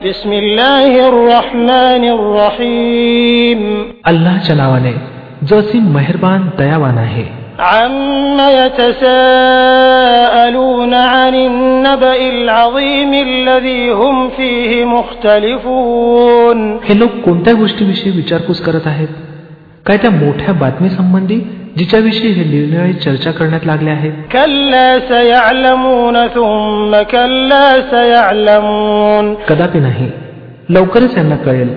بسم الله الرحمن الرحيم अल्लाच्या नावाने जो असीम मेहरबान दयावान आहे عم يتساءلون عن النبأ العظيم الذي هم فيه مختلفون हे लोक कोणत्या गोष्टीविषयी विचारपूस करत आहेत काय त्या मोठ्या बातमीसंबंधी जिच्याविषयी हे निर्निराळी चर्चा करण्यात लागले आहेत? कदापि नाही. लवकरच यांना कळेल.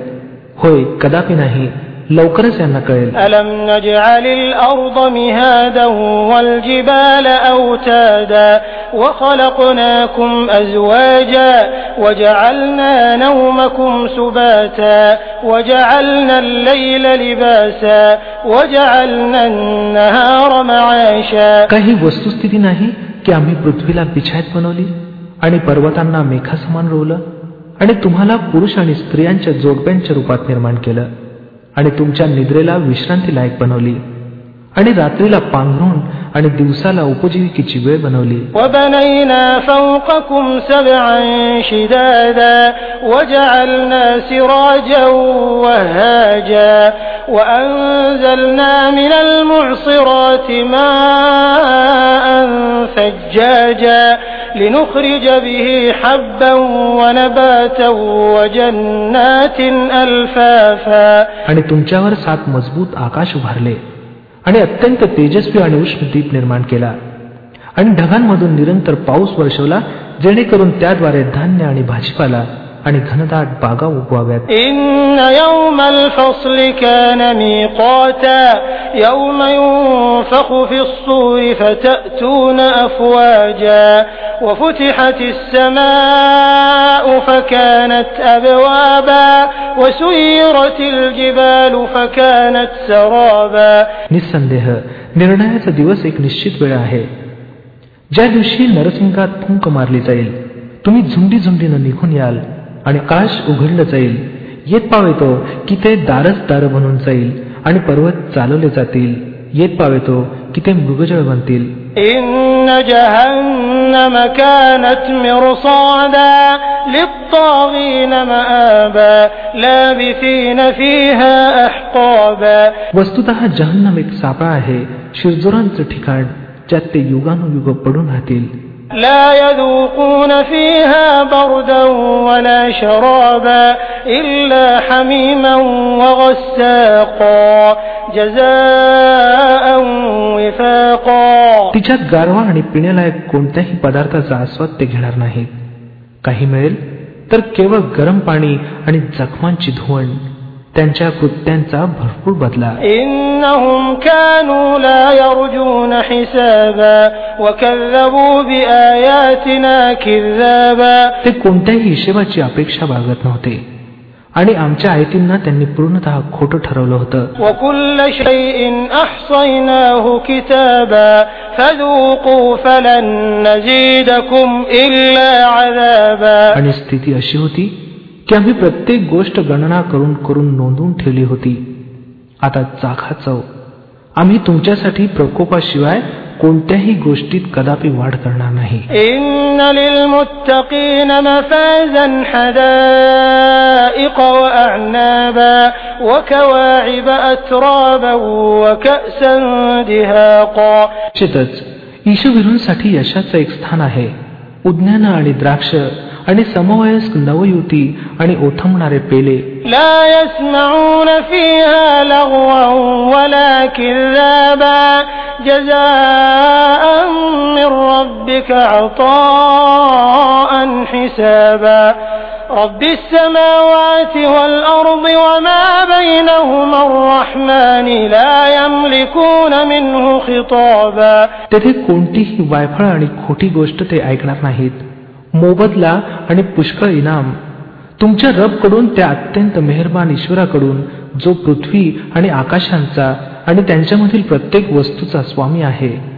होय कदापि नाही. लवकरच यांना कळेल ألم نجعل الأرض مهادا والجبال أوتادا وخلقناكم أزواجا وجعلنا نومكم سباتا وجعلنا الليل لباسا وجعلنا النهار معاشا काही वस्तुस्थिती नाही की आम्ही पृथ्वीला बिछायत बनवली आणि पर्वतांना मेघासमान रोवलं आणि तुम्हाला पुरुष आणि स्त्रियांच्या जोडप्यांच्या रूपात निर्माण केलं आणि तुमच्या निद्रेला विश्रांती लायक बनवली आणि रात्रीला पांघरून आणि दिवसाला उपजीविकेची वेळ बनवली وبنينا فوقكم سبعا شدادا وجعلنا سراجا وهاجا وأنزلنا من المعصرات ماء ثجاجا لنخرج به حبا ونباتا وجنات ألفافا आणि तुमच्यावर सात मजबूत आकाश उभारले आणि अत्यंत तेजस्वी आणि उष्ण दीप निर्माण केला आणि ढगांमधून निरंतर पाऊस वर्षवला जेणेकरून त्याद्वारे धान्य आणि भाजीपाला आणि घनदाट बागा उगवाव्यात إن يوم الفصل كان ميقاتا يوم ينفخ في الصور فتأتون أفواجا وفتحت السماء فكانت أبوابا وسيرت الجبال فكانت سرابا निसंदेह निर्णयाचा दिवस एक निश्चित वेळ आहे ज्या दिवशी नरसिंगात फुंक मारली जाईल तुम्ही झुंडी झुंडीनं निघून याल आणि काश उघडलं जाईल. येत पावेतो की ते दारच दार बनून जाईल आणि पर्वत चालवले जातील. येत पावेतो की ते मृगजळ बनतील. वस्तुत जहन्नम एक सापळा आहे. शिरजोरांचं ठिकाण ज्यात ते युगानुयुग पडून राहतील. لا يذوقون فيها بردا ولا شرابا إلا حميما وغساقا جزاء وفاقا तिच्यात गारवा आणि पिण्यालायक कोणत्याही पदार्थाचा आस्वाद ते घेणार नाहीत काही मिळेल तर केवळ गरम पाणी आणि जखमांची धुवण त्यांच्या कृत्यांचा भरपूर बदला. ते कोणत्याही हिशेबाची अपेक्षा बाळगत नव्हते. आणि आमच्या आयतींना त्यांनी पूर्णतः खोट ठरवलं होतं. आणि स्थिती अशी होती की आम्ही प्रत्येक गोष्ट गणना करून करून नोंदवून ठेवली होती. आता चाखा चव. आम्ही तुमच्यासाठी प्रकोपाशिवाय कोणत्याही गोष्टीत कदापि वाढ करणार नाही. निश्चितच ईशुविरूंसाठी यशाचं एक स्थान आहे. उज्ञान आणि द्राक्ष आणि समवयस्क नवयुती आणि ओथंबणारे पेले لا يسمعون فيها لغوا ولا كذابا جزاء من ربك عطاء حسابا رب السماوات والأرض وما بينهما الرحمن لا يملكون منه خطابا तेथे कोणतीही वायफळ आणि खोटी गोष्ट ते ऐकणार नाहीत मोबदला आणि पुष्कळ इनाम. तुमच्या रबकडून त्या अत्यंत मेहरबान ईश्वराकडून जो पृथ्वी आणि आकाशांचा आणि त्यांच्यामधील प्रत्येक वस्तूचा स्वामी आहे.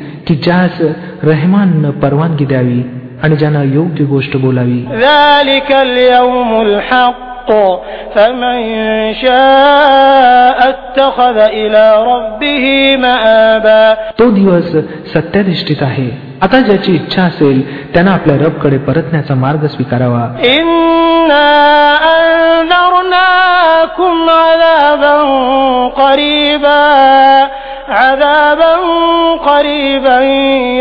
की ज्यास रहमाननं परवानगी द्यावी आणि ज्यांना योग्य गोष्ट बोलावी. الحق فمن شاء اتخذ إلى ربه مآبا तो दिवस सत्याधिष्ठित आहे आता ज्याची इच्छा असेल त्यानं आपल्या रबकडे परतण्याचा मार्ग स्वीकारावा إنا أنذرناكم عذابا قريبا عذابا قريبا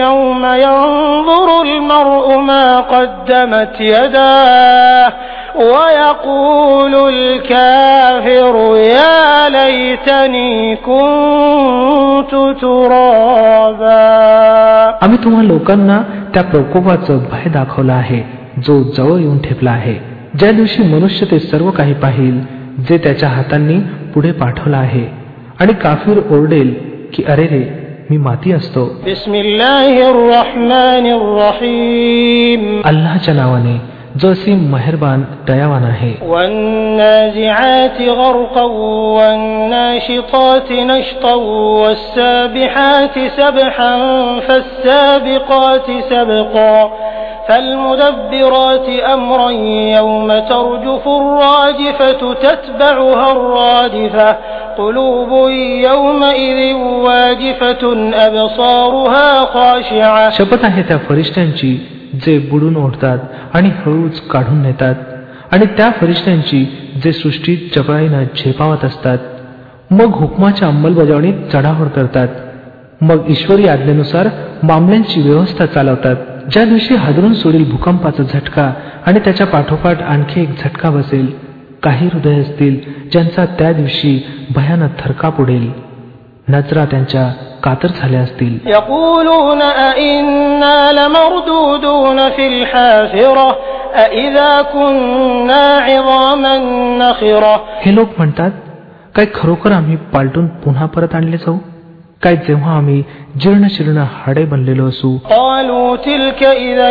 يوم ينظر المرء ما قدمت يداه ويقول الكافر يا ليتني كنت ترابا आम्ही तुम्हा लोकांना त्या प्रकोपाचं भय दाखवलं आहे जो जवळ येऊन ठेपला आहे ज्या दिवशी मनुष्य ते सर्व काही पाहिल जे त्याच्या हातांनी पुढे पाठवलं आहे आणि काफीर ओरडेल की अरे रे मी माती असतो بسم الله الرحمن الرحيم अल्लाच्या नावाने जो असीम मेहरबान दयावान आहे والنازعات غرقا والناشطات نشطا والسابحات سبحا فالسابقات سبقا فالمدبرات أمرا يوم ترجف الراجفة تتبعها الرادفة قلوب يومئذ واجفة أبصارها خاشعة शपथ आहे त्या फरिश्त्यांची जे बुडून ओढतात आणि हळूच काढून नेतात. आणि त्या फरिश्त्यांची जे सृष्टीत चपळाईनं झेपावत असतात मग हुकमाच्या अंमलबजावणीत चढावड करतात. मग ईश्वरी आज्ञेनुसार मामल्यांची व्यवस्था चालवतात ज्या दिवशी हादरून सोडील भूकंपाचा झटका आणि त्याच्या पाठोपाठ आणखी एक झटका बसेल काही हृदय असतील ज्यांचा त्या दिवशी भयानक थरकाप उडेल. नजरा त्यांच्या कातर झाल्या असतील. لمردودون في الحافرة أئذا كنا عظاما نخرة हे लोक म्हणतात काय खरोखर आम्ही पालटून पुन्हा परत आणले जाऊ काय जेव्हा आम्ही जीर्ण शिर्ण हाडे बनलेलो असू قالوا تلك إذا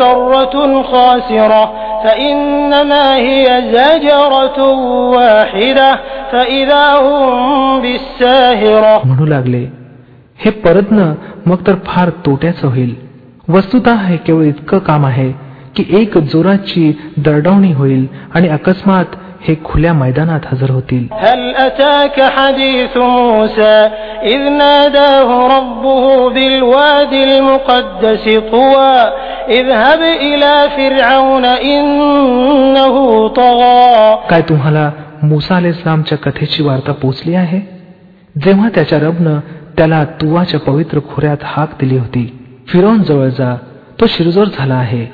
كرة خاسرة فإنما هي زجرة واحدة فإذا هم بالساهرة म्हणू लागले हे परतनं मग तर फार तोट्याचं होईल वस्तुत हे केवळ इतकं काम आहे की एक जोराची दरडवणी होईल आणि अकस्मात हे खुल्या मैदानात हजर होतील. काय तुम्हाला मुसा अल इस्लामच्या कथेची वार्ता पोचली आहे? जेव्हा त्याच्या रबनं त्याला तुवाच्या पवित्र खोऱ्यात हाक दिली होती फिरवून जवळ जा. तो शिरजोर झाला आहे.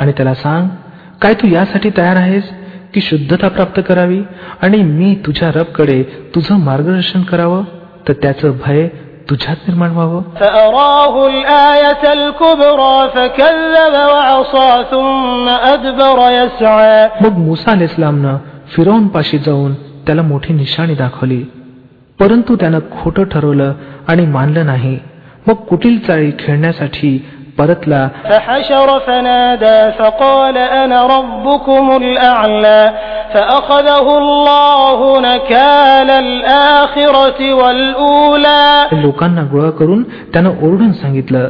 आणि त्याला सांग काय तू यासाठी तयार आहेस? की शुद्धता प्राप्त करावी? आणि मी तुझ्या रबकडे तुझं मार्गदर्शन करावं? तर त्याचं भय तुझ्यात निर्माण व्हावं. मग मुसा अल इस्लामनं फिरवून पाशी जाऊन त्याला मोठी निशाणी दाखवली. परंतु त्यानं खोटं ठरवलं आणि मानलं नाही. मग कुटील चाळी खेळण्यासाठी परतला. लोकांना गोळा करून त्यानं ओरडून सांगितलं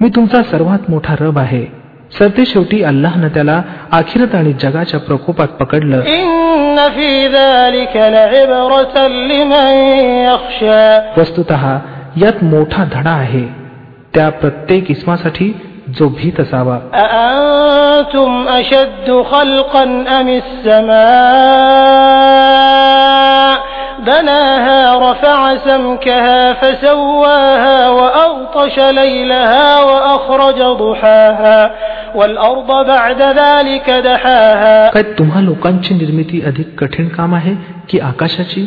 मी तुमचा सर्वात मोठा रब आहे. सरते शेवटी अल्लाहनं त्याला आखिरत आणि जगाच्या प्रकोपात पकडलं إن في ذلك لعبرة لمن يخشى वस्तुत यात मोठा धडा आहे त्या प्रत्येक इस्मासाठी जो भीत असावा أأنتم أشد خلقا أم السماء بناها رفع سمكها فسواها وأغطش ليلها وأخرج ضحاها والأرض بعد ذلك دحاها काय तुम्हा लोकांची निर्मिती अधिक कठीण काम आहे की आकाशाची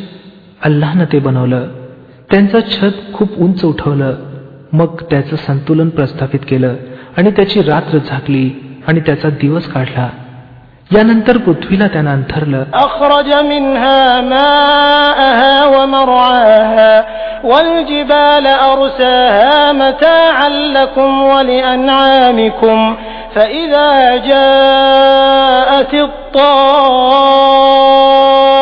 अल्लानं ते बनवलं त्यांचं छत खूप उंच उठवलं मग त्याचं संतुलन प्रस्थापित केलं आणि त्याची रात्र झाकली आणि त्याचा दिवस काढला यानंतर पृथ्वीला त्यानं अंथरलं أخرج منها ماءها ومرعاها والجبال أرساها متاعا لكم ولأنعامكم فإذا جاءت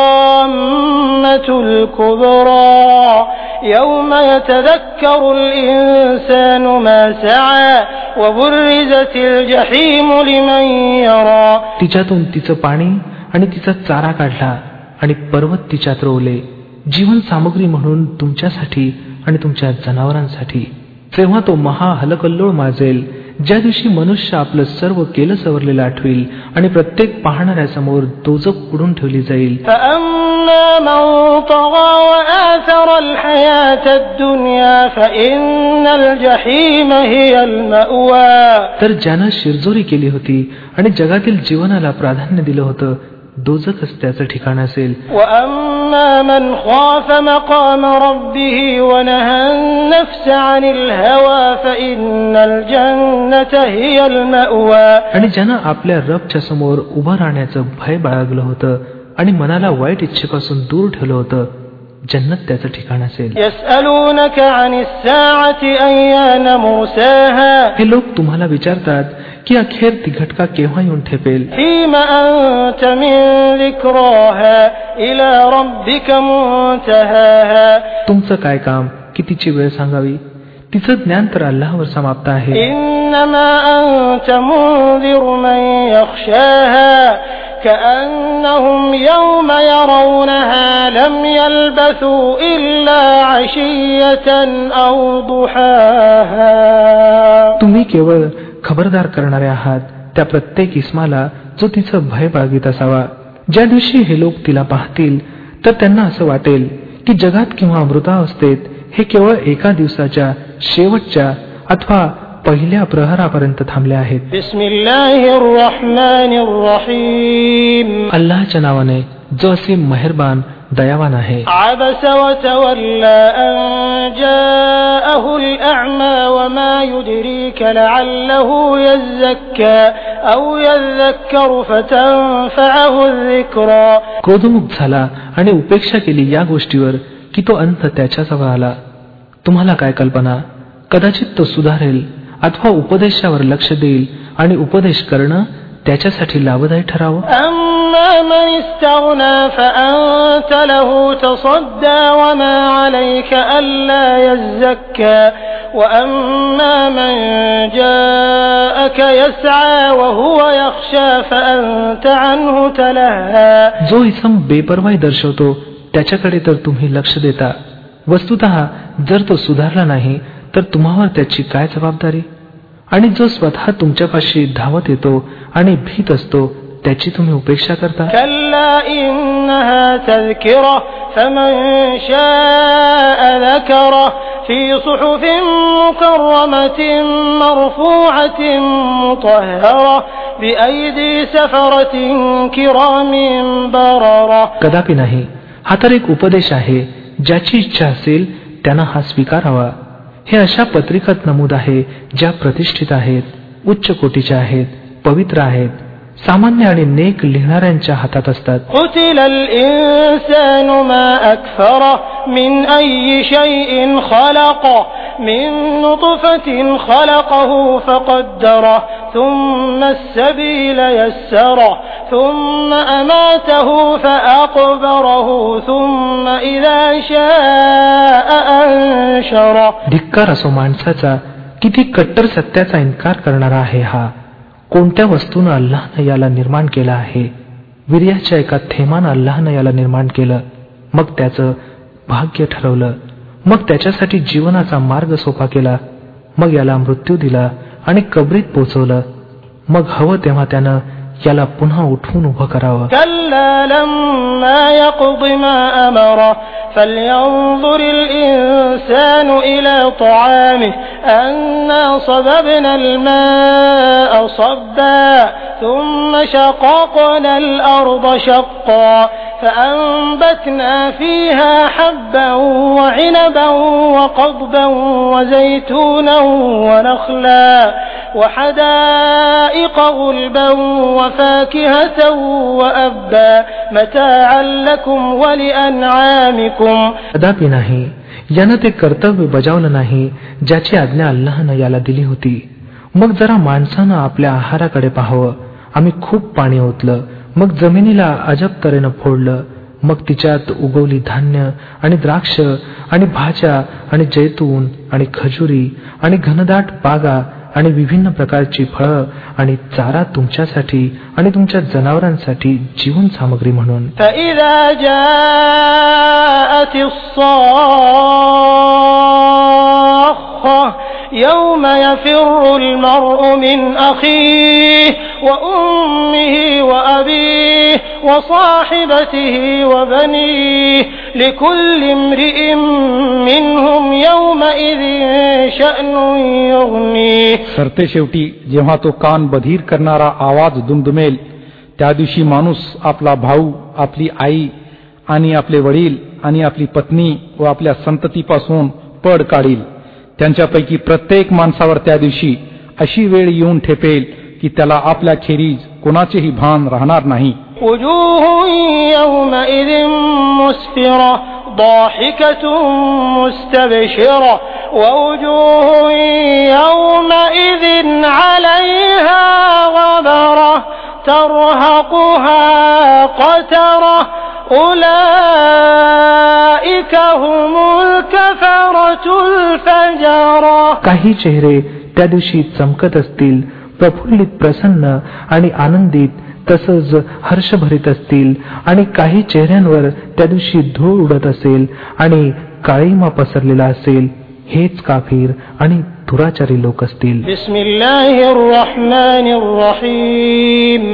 الطامة الكبرى يوم يتذكر الإنسان ما سعى وبرزت الجحيم لمن يرى तिच्यातून तिचं पाणी आणि तिचा चारा काढला आणि पर्वत तिच्यात रोवले जीवन सामग्री म्हणून तुमच्यासाठी आणि तुमच्या जनावरांसाठी तेव्हा तो महा हलकल्लोळ माजेल. ज्या दिवशी मनुष्य आपलं सर्व केलं सवरलेलं आठवेल आणि प्रत्येक पाहणाऱ्यासमोर दोजक उडून ठेवली जाईल. तर ज्यानं शिरजोरी केली होती आणि जगातील जीवनाला प्राधान्य दिलं होतं दोजकच त्याचं ठिकाण असेल وأما من خاف مقام ربه ونهى النفس عن الهوى فإن الجنة هي المأوى आणि ज्यानं आपल्या रबच्या समोर उभं राहण्याचं भय बाळगलं होतं आणि मनाला वाईट इच्छेपासून दूर ठेवलं होतं जन्नत त्याचं ठिकाण असेल. हे लोक तुम्हाला विचारतात की अखेर ती घटका केव्हा येऊन ठेपेल? तुमचं काय काम? कितीची वेळ सांगावी? तिचं ज्ञान तर अल्लावर समाप्त आहे. إنما أنت منذر من يخشاها كأنهم يوم يرونها لم يلبثوا إلا عشية أو ضحاها तुम्ही केवळ खबरदार करणारे आहात त्या प्रत्येक इस्माला जो तिचं भय बाळगीत असावा ज्या दिवशी हे लोक तिला पाहतील तर त्यांना असं वाटेल की जगात किंवा अमृतावस्थेत हे केवळ एका दिवसाच्या शेवटच्या अथवा पहिल्या प्रहरापर्यंत थांबल्या आहेत. अल्लाच्या नावाने जो असे मेहरबान दयावान आहे. क्रोधमुख झाला आणि उपेक्षा केली या गोष्टीवर की तो अंत त्याच्याजवळ आला. तुम्हाला काय कल्पना? कदाचित तो सुधारेल. अथवा उपदेशावर लक्ष देईल आणि उपदेश करणं त्याच्यासाठी लाभदायी ठरावं? जो इसम बेपरवाई दर्शवतो त्याच्याकडे तर तुम्ही लक्ष देता। वस्तुत जर तो सुधारला नाही तर तुम्हावर त्याची काय जबाबदारी? आणि जो स्वतः तुमच्यापाशी धावत येतो आणि भीत असतो त्याची तुम्ही उपेक्षा करता? कदापि नाही हा तर एक उपदेश आहे ज्याची इच्छा असेल त्यांना हा स्वीकारावा हे अशा पत्रिकात नमूद आहे ज्या प्रतिष्ठित आहेत उच्च कोटीच्या आहेत पवित्र आहेत सामान्य आणि नेक लिहिणाऱ्यांच्या हातात असतात. قتل الإنسان ما أكفره من أي شيء خلقه من نطفة خلقه فقدره ثم السبيل يسره ثم أماته فأقبره ثم إذا شاء أنشره धिक्कार असो माणसाचा किती कट्टर सत्याचा इन्कार करणारा आहे हा कोणत्या वस्तूनं अल्लाहनं याला निर्माण केला आहे वीर्याच्या एका थेमानं अल्लाहनं याला निर्माण केलं मग त्याचं भाग्य ठरवलं मग त्याच्यासाठी जीवनाचा मार्ग सोपा केला मग याला मृत्यू दिला आणि कबरीत पोचवलं मग हवं तेव्हा त्यानं याला पुन्हा उठवून उभं करावं كلا لما يقض ما أمره فلينظر الإنسان إلى طعامه أنا صببنا الماء صبا ثم شققنا الأرض شقا فأنبتنا فيها حبا وعنبا وقضبا وزيتونا ونخلا وحدائق غلبا وفاكهة وأبا متاعا لكم ولأنعامكم कदापि नाही यानं ते कर्तव्य बजावलं नाही ज्याची आज्ञा अल्लाहनं याला दिली होती मग जरा माणसानं आपल्या आहाराकडे पाहावं आम्ही खूप पाणी ओतलं मग जमिनीला अजब तऱ्हेनं फोडलं. मग तिच्यात उगवली धान्य आणि द्राक्ष आणि भाज्या आणि जैतून आणि खजुरी आणि घनदाट बागा आणि विभिन्न प्रकारची फळं आणि चारा तुमच्यासाठी आणि तुमच्या जनावरांसाठी जीवन सामग्री म्हणून. فإذا جاءت الصاخة يوم يفر المرء من أخيه وأمه وأبيه وصاحبته وبنيه لكل امرئ منهم يومئذ شأن يغنيه सरते शेवटी जेव्हा तो कान बधीर करणारा आवाज दुमदुमेल त्या दिवशी माणूस आपला भाऊ आपली आई आणि आपले वडील आणि आपली पत्नी व आपल्या संततीपासून पड काढील त्यांच्यापैकी प्रत्येक माणसावर त्या दिवशी अशी वेळ येऊन ठेपेल की त्याला आपल्या खेरीज कोणाचेही भान राहणार नाही وجوه يومئذ مسفرة ضاحكة مستبشرة ووجوه يومئذ عليها غبرة ترهقها قترة أولئك هم الكفرة الفجرة काही चेहरे त्या दिवशी चमकत असतील प्रफुल्लित प्रसन्न आणि आनंदित तसंच हर्षभरित असतील आणि काही चेहऱ्यांवर त्या दिवशी धूळ उडत असेल आणि काळीमा पसरलेला असेल हेच काफीर आणि दुराचारी लोक असतील.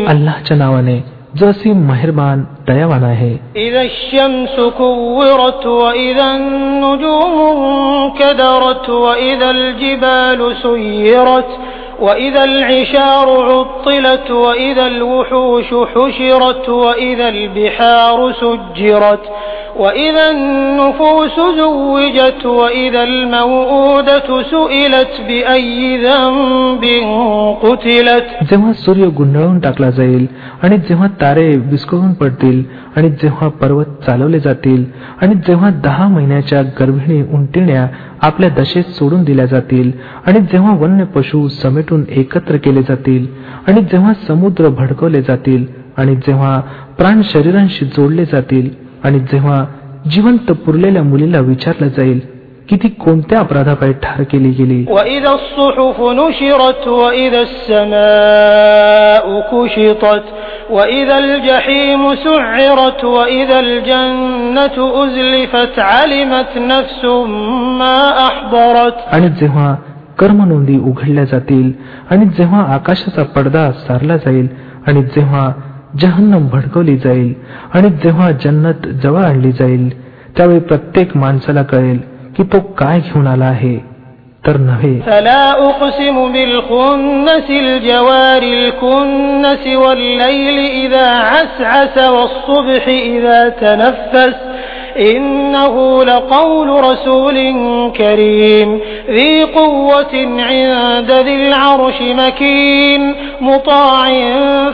अल्लाहच्या नावाने जो असीम मेहरबान दयावान आहे إذا الشمس كورت وإذا النجوم انكدرت وإذا الجبال سيرت وإذا العشار عطلت وإذا الوحوش حشرت وإذا البحار سجرت وإذا النفوس زوجت وإذا الموءودة سئلت بأي ذنب قتلت जेव्हा सूर्य गुंडाळून टाकला जाईल आणि जेव्हा तारे विस्कळून पडतील आणि जेव्हा पर्वत चालवले जातील आणि जेव्हा दहा महिन्याच्या गर्भिणी उंटिण्या आपल्या दशेत सोडून दिल्या जातील आणि जेव्हा वन्य पशु समेटून एकत्र केले जातील आणि जेव्हा समुद्र भडकवले जातील आणि जेव्हा प्राण शरीरांशी जोडले जातील आणि जेव्हा जिवंत पुरलेल्या मुलीला विचारलं जाईल की ती कोणत्या अपराधापायी ठार केली गेली? आणि जेव्हा कर्म नोंदी उघडल्या जातील आणि जेव्हा आकाशाचा पडदा सारला जाईल आणि जेव्हा जहन्नम भडकवली जाईल आणि जेव्हा जन्नत जवळ आणली जाईल त्यावेळी प्रत्येक माणसाला कळेल की तो काय घेऊन आला आहे. तर नव्हे. إنه لقول رسول كريم ذي قوة عند ذي العرش مكين مطاع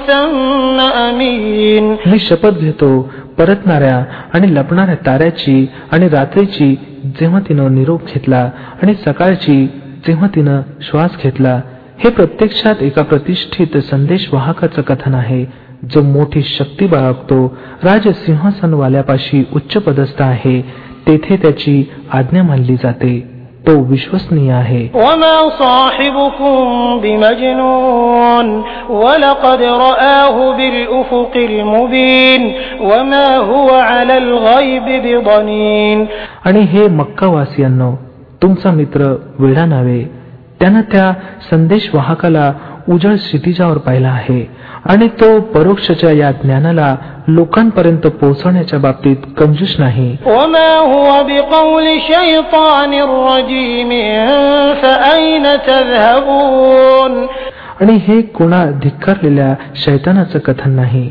ثم أمين मी शपथ घेतो परतणाऱ्या आणि लपणाऱ्या ताऱ्याची आणि रात्रीची जेव्हा तिनं निरोप घेतला आणि सकाळची जेव्हा तिनं श्वास घेतला हे प्रत्यक्षात एका प्रतिष्ठित संदेश वाहकाचं कथन आहे जो मोठी शक्ती बाळगतो राजसिंहासनवाल्यापाशी उच्चपदस्थ आहे तेथे त्याची आज्ञा मानली जाते. तो विश्वसनीय आहे. आणि हे मक्कावासियांनो तुमचा मित्र वेळा नावे त्यानं त्या संदेश वाहकाला उजळ क्षितिजावर पाहिला आहे आणि तो परोक्षच्या या ज्ञानाला लोकांपर्यंत पोहोचवण्याच्या बाबतीत कंजूस नाही. आणि हे कोणा धिक्कारलेल्या शैतानाचं कथन नाही.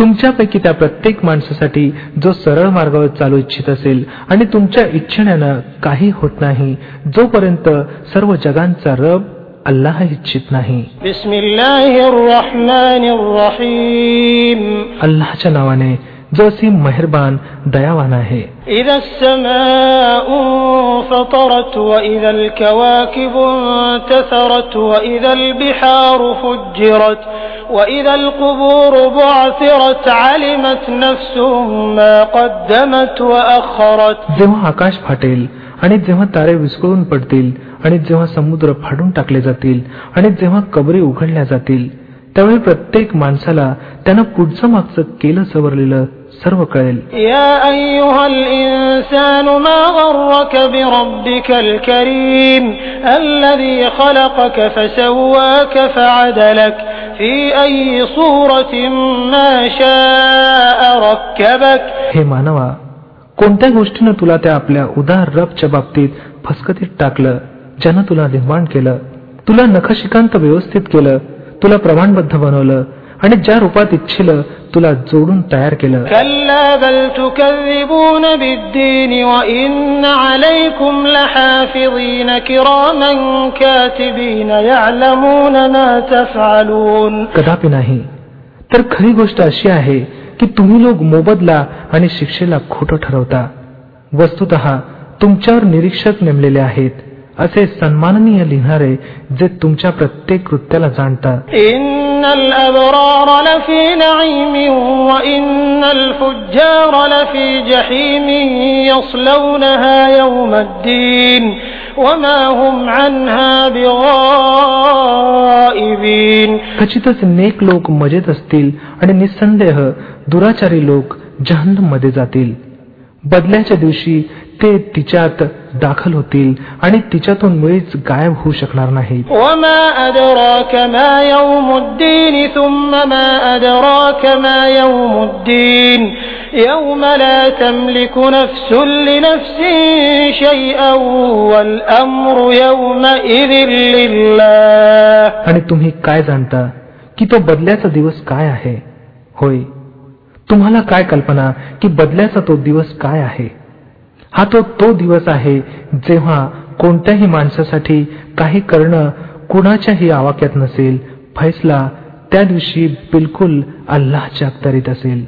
तुमच्यापैकी त्या प्रत्येक माणसासाठी जो सरळ मार्गावर चालू इच्छित असेल आणि तुमच्या इच्छेण्यानं काही होत नाही जोपर्यंत सर्व जगांचा रब अल्लाह इच्छित नाही. अल्लाहच्या नावाने जो असीम मेहरबान दयावान आहे जेव्हा आकाश फाटेल आणि जेव्हा तारे विस्कळून पडतील आणि जेव्हा समुद्र फाडून टाकले जातील आणि जेव्हा कबरी उघडल्या जातील त्यावेळी प्रत्येक माणसाला त्यानं पुढचं मागचं केलं सवरलेलं सर्व कळेल. हे मानवा कोणत्या गोष्टीनं तुला त्या आपल्या उदार रबच्या बाबतीत फसकतीत टाकलं ज्यानं तुला निर्माण केलं तुला नखशिकांत व्यवस्थित केलं तुला प्रमाणबद्ध बनवलं आणि ज्या रूपात इच्छिलं तुला जोडून तयार केलं. कदापि नाही. तर खरी गोष्ट अशी आहे की तुम्ही लोक मोबदला आणि शिक्षेला खोटं ठरवता. वस्तुत तुमच्यावर निरीक्षक नेमलेले आहेत. असे सन्माननीय लिहिणारे जे तुमच्या प्रत्येक कृत्याला जाणतात. खचितच नेक लोक मजेत असतील आणि निसंदेह दुराचारी लोक जहनमध्ये जातील. बदल्याच्या दिवशी ते तिच्यात दाखल होतील आणि तिच्यातून मुळीच गायब होऊ शकणार नाहीत وما أدراك ما يوم الدين ثم ما أدراك ما يوم الدين يوم لا تملك نفس لنفس شيئا والأمر يومئذ لله आणि तुम्ही काय जाणता की तो बदल्याचा दिवस काय आहे होय तुम्हाला काय कल्पना की बदल्याचा तो दिवस काय आहे हा तो तो दिवस आहे जेव्हा कोणत्याही माणसासाठी काही करणं कुणाच्याही आवाक्यात नसेल फैसला त्या दिवशी बिलकुल अल्लाहच्या अखत्यारीत असेल.